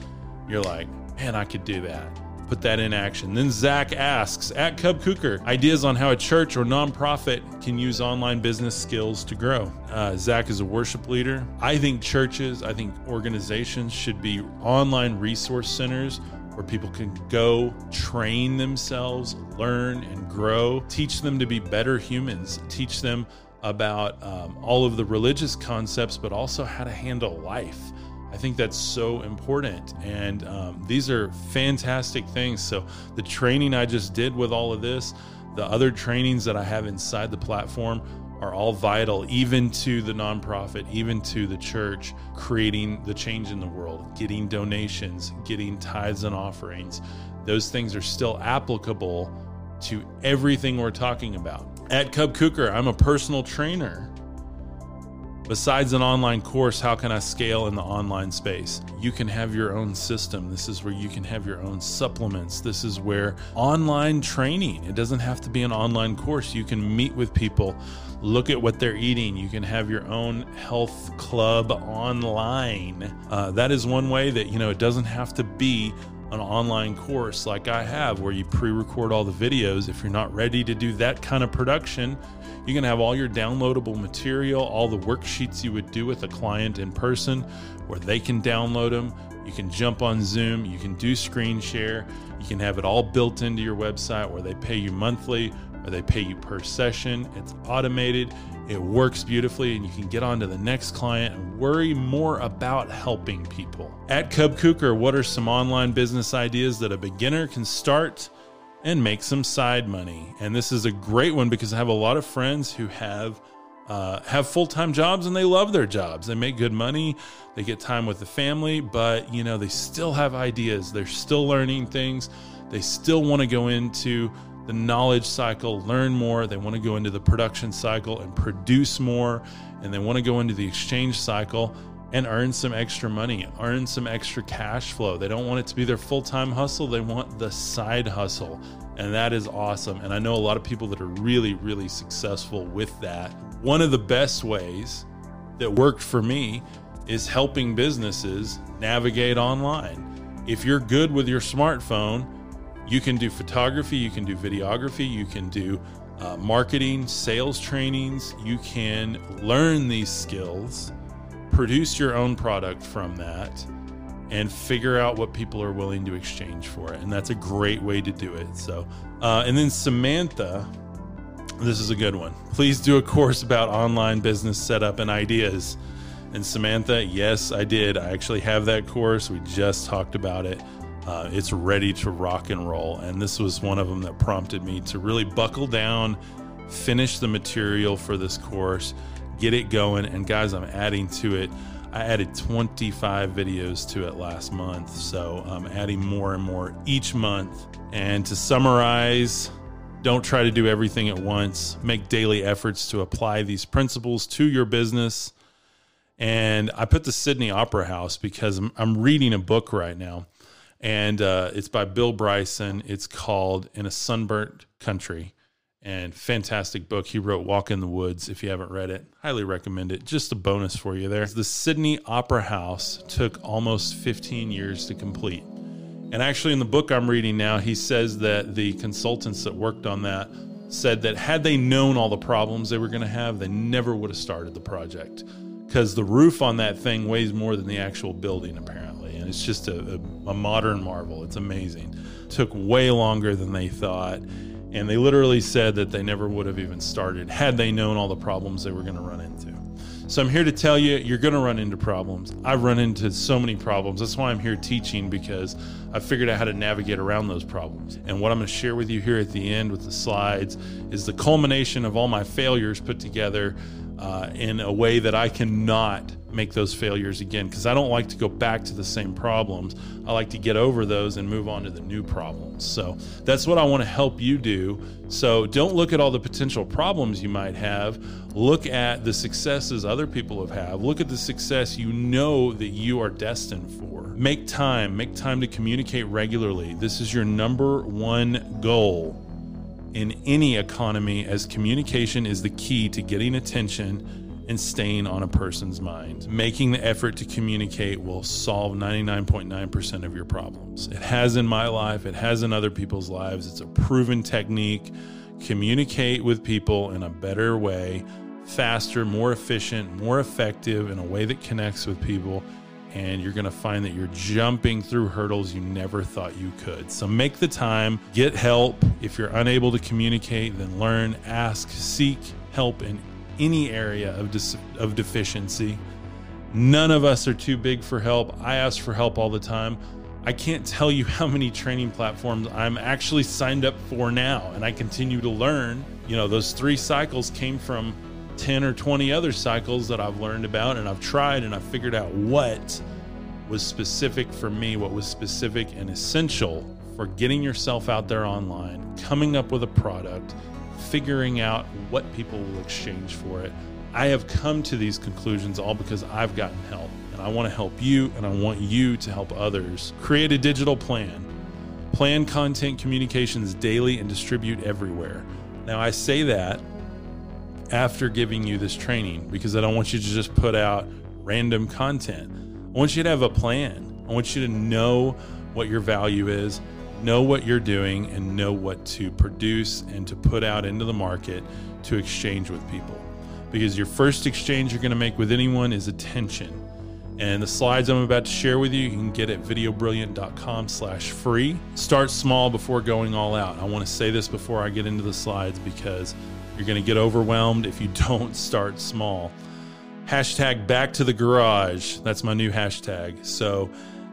S1: You're like, man, I could do that. Put that in action. Then Zach asks at Cub Kuker ideas on how a church or nonprofit can use online business skills to grow. Uh, Zach is a worship leader. I think churches, I think organizations should be online resource centers where people can go train themselves, learn and grow, teach them to be better humans, teach them about um, all of the religious concepts, but also how to handle life. I think that's so important. And um, these are fantastic things. So, the training I just did with all of this, the other trainings that I have inside the platform are all vital, even to the nonprofit, even to the church, creating the change in the world, getting donations, getting tithes and offerings. Those things are still applicable to everything we're talking about. At Cub Kuker, I'm a personal trainer. Besides an online course, how can I scale in the online space? You can have your own system. This is where you can have your own supplements. This is where online training, it doesn't have to be an online course. You can meet with people, look at what they're eating. You can have your own health club online. Uh, that is one way that, you know, it doesn't have to be an online course like I have where you pre record all the videos. If you're not ready to do that kind of production, you can have all your downloadable material, all the worksheets you would do with a client in person where they can download them. You can jump on Zoom, you can do screen share, you can have it all built into your website where they pay you monthly or they pay you per session. It's automated. It works beautifully, and you can get on to the next client and worry more about helping people. At Cub Kuker, what are some online business ideas that a beginner can start and make some side money? And this is a great one because I have a lot of friends who have uh, have full time jobs and they love their jobs. They make good money, they get time with the family, but you know they still have ideas. They're still learning things. They still want to go into the knowledge cycle, learn more. They want to go into the production cycle and produce more. And they want to go into the exchange cycle and earn some extra money, earn some extra cash flow. They don't want it to be their full time hustle, they want the side hustle. And that is awesome. And I know a lot of people that are really, really successful with that. One of the best ways that worked for me is helping businesses navigate online. If you're good with your smartphone, you can do photography, you can do videography, you can do uh, marketing, sales trainings. You can learn these skills, produce your own product from that, and figure out what people are willing to exchange for it. And that's a great way to do it. So, uh, and then Samantha, this is a good one. Please do a course about online business setup and ideas. And Samantha, yes, I did. I actually have that course. We just talked about it. Uh, it's ready to rock and roll. And this was one of them that prompted me to really buckle down, finish the material for this course, get it going. And guys, I'm adding to it. I added 25 videos to it last month. So I'm adding more and more each month. And to summarize, don't try to do everything at once. Make daily efforts to apply these principles to your business. And I put the Sydney Opera House because I'm, I'm reading a book right now and uh, it's by Bill Bryson. It's called "In a Sunburnt country and fantastic book. He wrote Walk in the Woods. If you haven't read it, highly recommend it. Just a bonus for you there. The Sydney Opera House took almost 15 years to complete. And actually, in the book I'm reading now, he says that the consultants that worked on that said that had they known all the problems they were going to have, they never would have started the project because the roof on that thing weighs more than the actual building, apparently. It's just a, a, a modern marvel. It's amazing. took way longer than they thought and they literally said that they never would have even started had they known all the problems they were going to run into. So I'm here to tell you, you're going to run into problems. I've run into so many problems. That's why I'm here teaching because I figured out how to navigate around those problems. And what I'm going to share with you here at the end with the slides is the culmination of all my failures put together uh, in a way that I cannot make those failures again because I don't like to go back to the same problems. I like to get over those and move on to the new problems. So that's what I want to help you do. So don't look at all the potential problems you might have. Look at the successes other people have had. Look at the success you know that you are destined for. Make time, make time to communicate regularly. This is your number one goal in any economy as communication is the key to getting attention and staying on a person's mind. Making the effort to communicate will solve 99.9% of your problems. It has in my life, it has in other people's lives. It's a proven technique. Communicate with people in a better way, faster, more efficient, more effective, in a way that connects with people and you're going to find that you're jumping through hurdles you never thought you could. So make the time, get help. If you're unable to communicate, then learn, ask, seek help in any area of, of deficiency. None of us are too big for help. I ask for help all the time. I can't tell you how many training platforms I'm actually signed up for now, and I continue to learn. You know, those three cycles came from 10 or 20 other cycles that I've learned about and I've tried and I've figured out what was specific for me, what was specific and essential for getting yourself out there online, coming up with a product, figuring out what people will exchange for it. I have come to these conclusions all because I've gotten help and I want to help you and I want you to help others. Create a digital plan. Plan content communications daily and distribute everywhere. Now, I say that after giving you this training because I don't want you to just put out random content. I want you to have a plan. I want you to know what your value is, know what you're doing, and know what to produce and to put out into the market to exchange with people. Because your first exchange you're going to make with anyone is attention. And the slides I'm about to share with you, you can get at videobrilliant.com slash free. Start small before going all out. I want to say this before I get into the slides because you're going to get overwhelmed if you don't start small. Hashtag back to the garage. That's my new hashtag. So,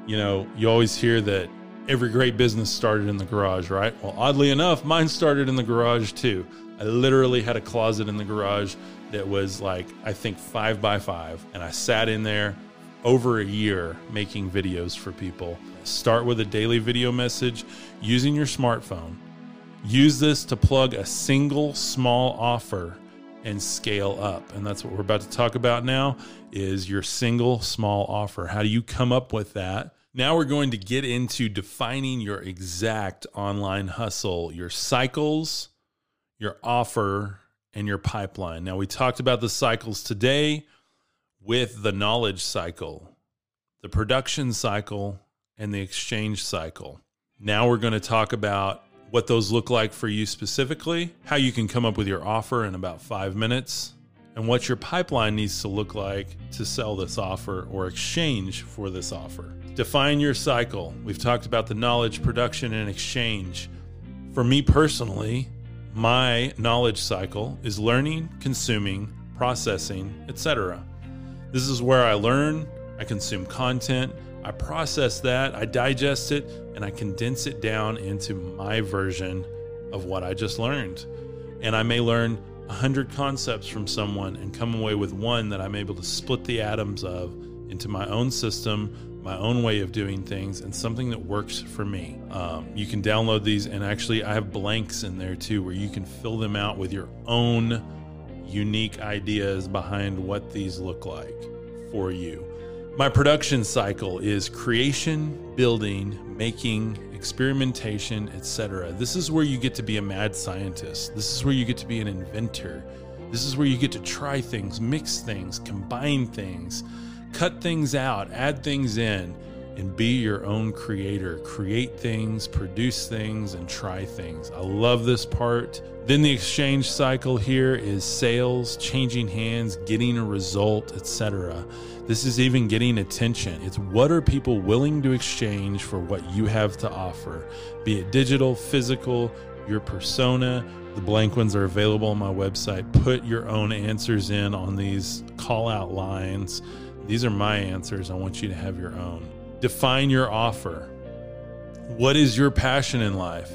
S1: you know, you always hear that every great business started in the garage, right? Well, oddly enough, mine started in the garage too. I literally had a closet in the garage that was like, I think five by five. And I sat in there over a year making videos for people. Start with a daily video message using your smartphone Use this to plug a single small offer and scale up. And that's what we're about to talk about now is your single small offer. How do you come up with that? Now we're going to get into defining your exact online hustle, your cycles, your offer, and your pipeline. Now we talked about the cycles today with the knowledge cycle, the production cycle, and the exchange cycle. Now we're going to talk about what those look like for you specifically, how you can come up with your offer in about five minutes, and what your pipeline needs to look like to sell this offer or exchange for this offer. Define your cycle. We've talked about the knowledge production and exchange. For me personally, my knowledge cycle is learning, consuming, processing, etc. This is where I learn, I consume content, I process that, I digest it, and I condense it down into my version of what I just learned. And I may learn a hundred concepts from someone and come away with one that I'm able to split the atoms of into my own system, my own way of doing things, and something that works for me. Um, you can download these, and actually, I have blanks in there too, where you can fill them out with your own unique ideas behind what these look like for you. My production cycle is creation, building, making, experimentation, etc. This is where you get to be a mad scientist. This is where you get to be an inventor. This is where you get to try things, mix things, combine things, cut things out, add things in, and be your own creator. Create things, produce things, and try things. I love this part. Then the exchange cycle here is sales, changing hands, getting a result, etc. This is even getting attention. It's what are people willing to exchange for what you have to offer, be it digital, physical, your persona. The blank ones are available on my website. Put your own answers in on these call out lines. These are my answers. I want you to have your own. Define your offer. What is your passion in life?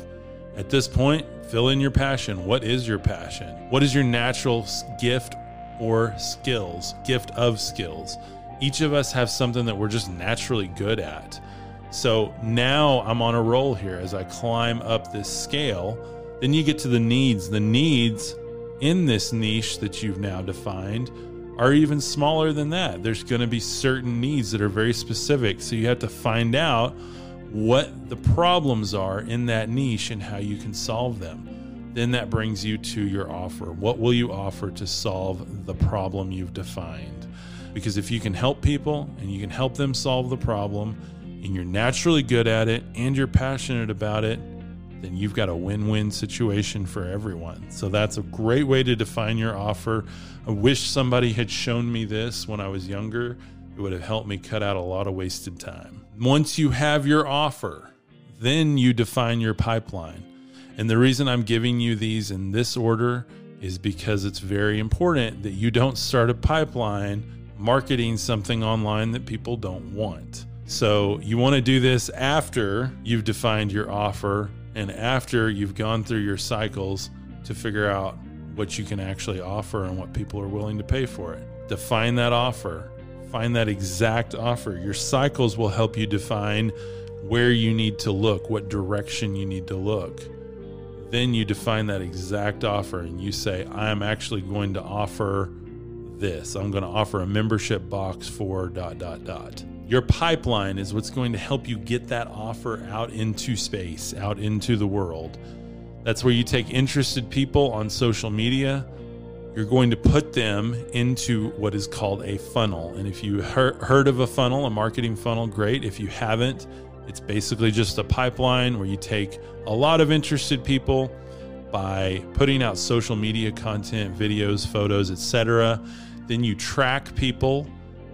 S1: At this point, fill in your passion. What is your passion? What is your natural gift or skills? Gift of skills. Each of us have something that we're just naturally good at. So now I'm on a roll here as I climb up this scale. Then you get to the needs. The needs in this niche that you've now defined are even smaller than that. There's going to be certain needs that are very specific. So you have to find out what the problems are in that niche and how you can solve them. Then that brings you to your offer. What will you offer to solve the problem you've defined? Because if you can help people and you can help them solve the problem, and you're naturally good at it and you're passionate about it, then you've got a win win situation for everyone. So that's a great way to define your offer. I wish somebody had shown me this when I was younger. It would have helped me cut out a lot of wasted time. Once you have your offer, then you define your pipeline. And the reason I'm giving you these in this order is because it's very important that you don't start a pipeline marketing something online that people don't want. So you want to do this after you've defined your offer and after you've gone through your cycles to figure out what you can actually offer and what people are willing to pay for it. Define that offer, find that exact offer. Your cycles will help you define where you need to look, what direction you need to look. Then you define that exact offer and you say, I'm actually going to offer this. I'm going to offer a membership box for dot, dot, dot. Your pipeline is what's going to help you get that offer out into space, out into the world. That's where you take interested people on social media. You're going to put them into what is called a funnel. And if you heard of a funnel, a marketing funnel, great. If you haven't, it's basically just a pipeline where you take a lot of interested people by putting out social media content, videos, photos, etc. Then you track people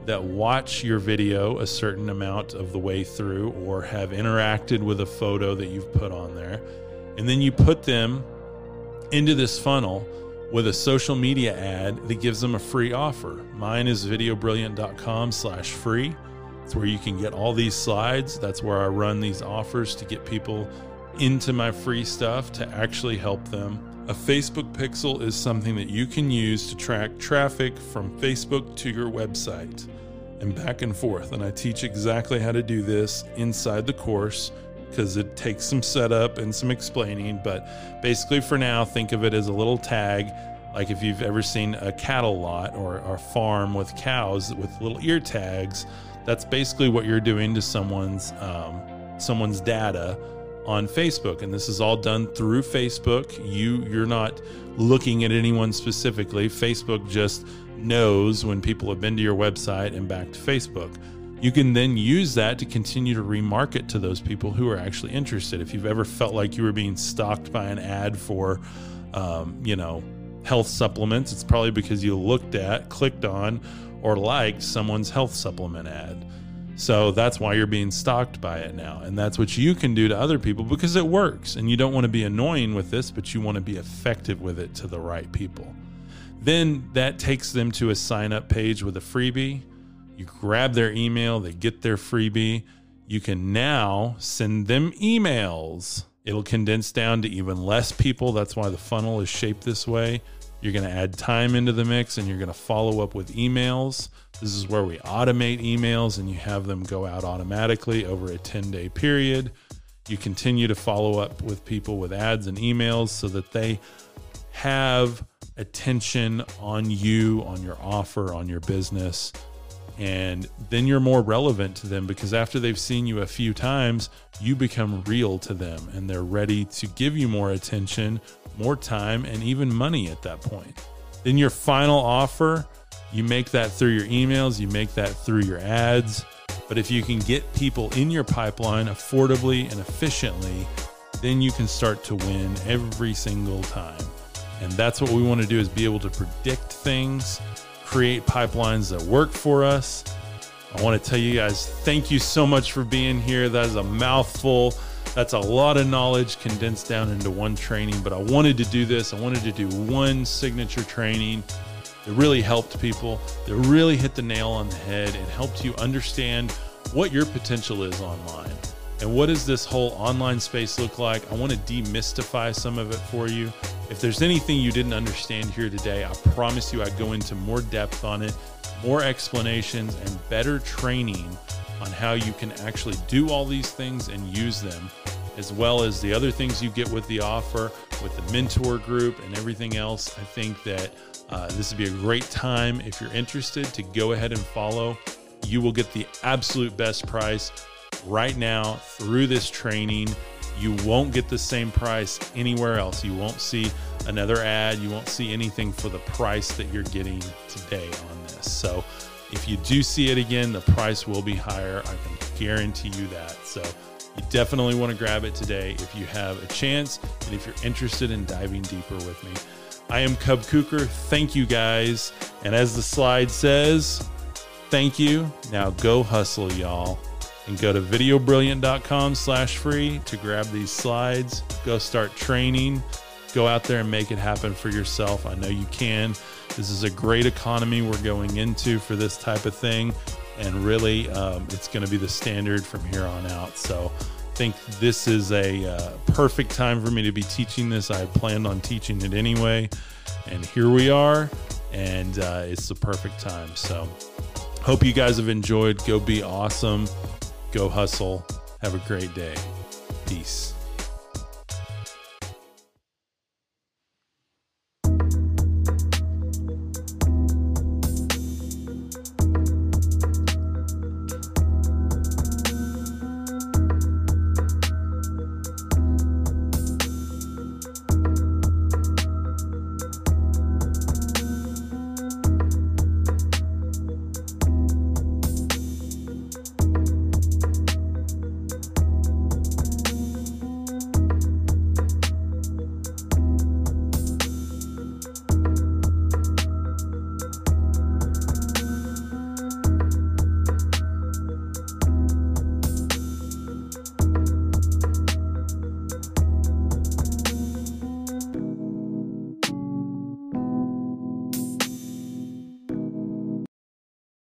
S1: that watch your video a certain amount of the way through or have interacted with a photo that you've put on there. And then you put them into this funnel with a social media ad that gives them a free offer. Mine is videobrilliant.com slash free. It's where you can get all these slides. That's where I run these offers to get people into my free stuff to actually help them. A Facebook pixel is something that you can use to track traffic from Facebook to your website and back and forth. And I teach exactly how to do this inside the course because it takes some setup and some explaining. But basically, for now, think of it as a little tag. Like if you've ever seen a cattle lot or a farm with cows with little ear tags, that's basically what you're doing to someone's um, someone's data on Facebook. And this is all done through Facebook. You you're not looking at anyone specifically. Facebook just knows when people have been to your website and back to Facebook. You can then use that to continue to remarket to those people who are actually interested. If you've ever felt like you were being stalked by an ad for, um, you know, health supplements, it's probably because you looked at, clicked on, or liked someone's health supplement ad. So that's why you're being stalked by it now. And that's what you can do to other people because it works. And you don't want to be annoying with this, but you want to be effective with it to the right people. Then that takes them to a sign up page with a freebie. You grab their email, they get their freebie. You can now send them emails. It'll condense down to even less people. That's why the funnel is shaped this way. You're going to add time into the mix and you're going to follow up with emails. This is where we automate emails and you have them go out automatically over a 10 day period. You continue to follow up with people with ads and emails so that they have attention on you, on your offer, on your business And then you're more relevant to them because after they've seen you a few times, you become real to them and they're ready to give you more attention, more time, and even money at that point. Then your final offer, you make that through your emails, you make that through your ads. But if you can get people in your pipeline affordably and efficiently, then you can start to win every single time. And that's what we want to do is be able to predict things, create pipelines that work for us. I want to tell you guys, thank you so much for being here. That is a mouthful. That's a lot of knowledge condensed down into one training, but I wanted to do this. I wanted to do one signature training that really helped people, that really hit the nail on the head and helped you understand what your potential is online. And what does this whole online space look like? I want to demystify some of it for you. If there's anything you didn't understand here today, I promise you I go into more depth on it, more explanations, and better training on how you can actually do all these things and use them, as well as the other things you get with the offer, with the mentor group, and everything else. I think that uh, this would be a great time if you're interested to go ahead and follow. You will get the absolute best price right now through this training. You won't get the same price anywhere else. You won't see another ad. You won't see anything for the price that you're getting today on this. So, if you do see it again, the price will be higher. I can guarantee you that. So, you definitely want to grab it today if you have a chance and if you're interested in diving deeper with me. I am Cub Kuker. Thank you guys. And as the slide says, thank you. Now go hustle, y'all and go to videobrilliant.com slash free to grab these slides. Go start training. Go out there and make it happen for yourself. I know you can. This is a great economy we're going into for this type of thing and really um, it's going to be the standard from here on out. So i think this is a uh, perfect time for me to be teaching this. I planned on teaching it anyway and here we are and uh, it's the perfect time. So hope you guys have enjoyed. Go be awesome Go hustle. Have a great day. Peace.